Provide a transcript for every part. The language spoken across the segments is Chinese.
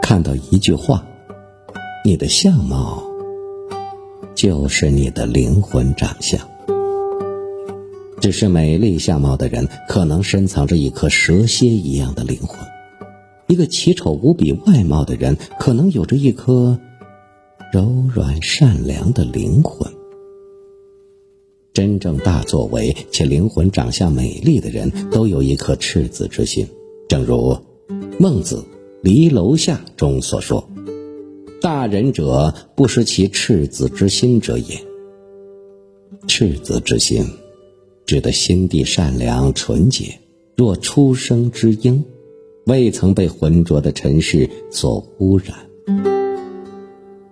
看到一句话，你的相貌就是你的灵魂长相。只是美丽相貌的人，可能深藏着一颗蛇蝎一样的灵魂；一个奇丑无比外貌的人，可能有着一颗柔软善良的灵魂。真正大作为且灵魂长相美丽的人，都有一颗赤子之心。正如孟子《离楼下》中所说：“大人者，不失其赤子之心者也。”赤子之心。指的心地善良纯洁，若初生之婴，未曾被浑浊的尘世所污染。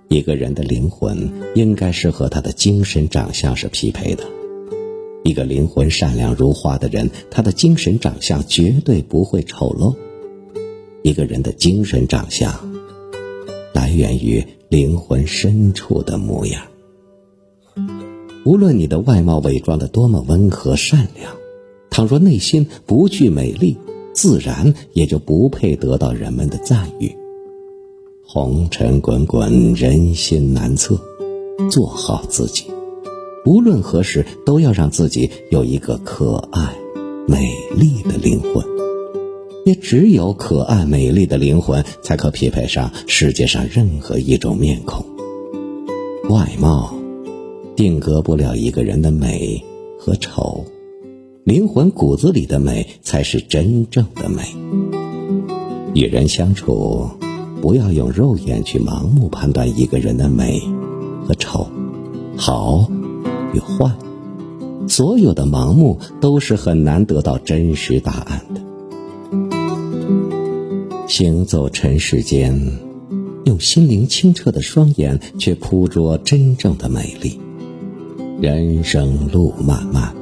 一个人的灵魂应该是和他的精神长相是匹配的。一个灵魂善良如花的人，他的精神长相绝对不会丑陋。一个人的精神长相，来源于灵魂深处的模样。无论你的外貌伪装的多么温和善良，倘若内心不具美丽，自然也就不配得到人们的赞誉。红尘滚滚，人心难测，做好自己，无论何时都要让自己有一个可爱、美丽的灵魂。也只有可爱美丽的灵魂，才可匹配上世界上任何一种面孔。外貌。定格不了一个人的美和丑，灵魂骨子里的美才是真正的美。与人相处，不要用肉眼去盲目判断一个人的美和丑、好与坏。所有的盲目都是很难得到真实答案的。行走尘世间，用心灵清澈的双眼，去捕捉真正的美丽。人生路漫漫，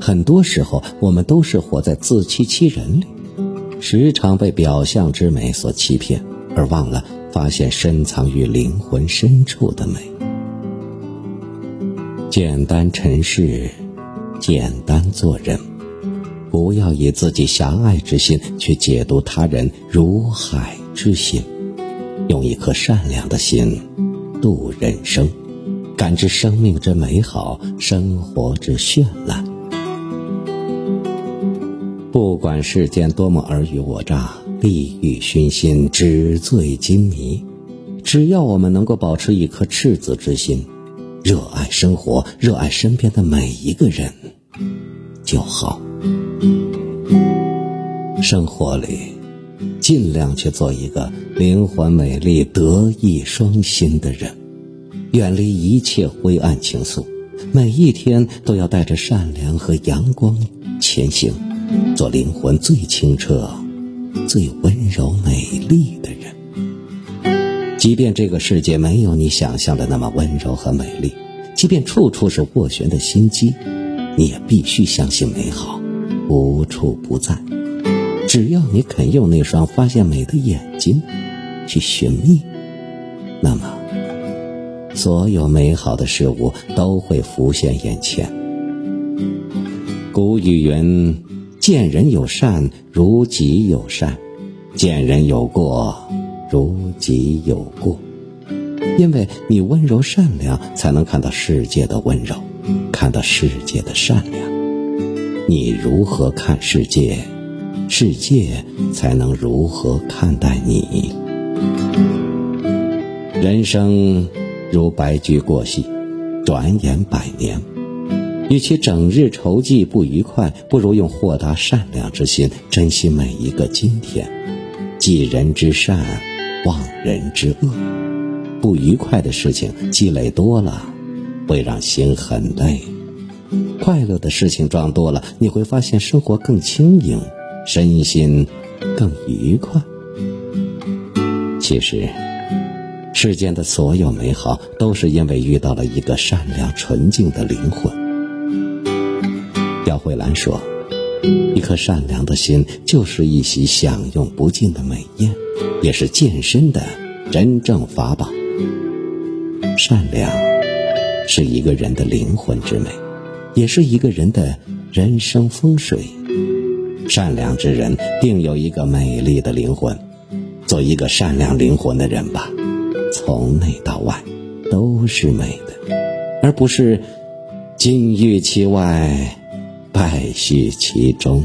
很多时候我们都是活在自欺欺人里，时常被表象之美所欺骗，而忘了发现深藏于灵魂深处的美。简单尘世，简单做人，不要以自己狭隘之心去解读他人如海之心，用一颗善良的心度人生。感知生命之美好，生活之绚烂。不管世间多么尔虞我诈、利欲熏心、纸醉金迷，只要我们能够保持一颗赤子之心，热爱生活，热爱身边的每一个人，就好。生活里，尽量去做一个灵魂美丽、德艺双馨的人。远离一切灰暗情愫，每一天都要带着善良和阳光前行，做灵魂最清澈、最温柔美丽的人。即便这个世界没有你想象的那么温柔和美丽，即便处处是斡旋的心机，你也必须相信美好无处不在。只要你肯用那双发现美的眼睛去寻觅，那么。所有美好的事物都会浮现眼前。古语云：“见人有善，如己有善；见人有过，如己有过。”因为你温柔善良，才能看到世界的温柔，看到世界的善良。你如何看世界，世界才能如何看待你。人生。如白驹过隙，转眼百年。与其整日愁忌不愉快，不如用豁达善良之心珍惜每一个今天。记人之善，忘人之恶。不愉快的事情积累多了，会让心很累；快乐的事情撞多了，你会发现生活更轻盈，身心更愉快。其实。世间的所有美好，都是因为遇到了一个善良纯净的灵魂。刁慧兰说：“一颗善良的心，就是一席享用不尽的美宴，也是健身的真正法宝。善良是一个人的灵魂之美，也是一个人的人生风水。善良之人定有一个美丽的灵魂，做一个善良灵魂的人吧，从内到外都是美的，而不是金玉其外，败絮其中。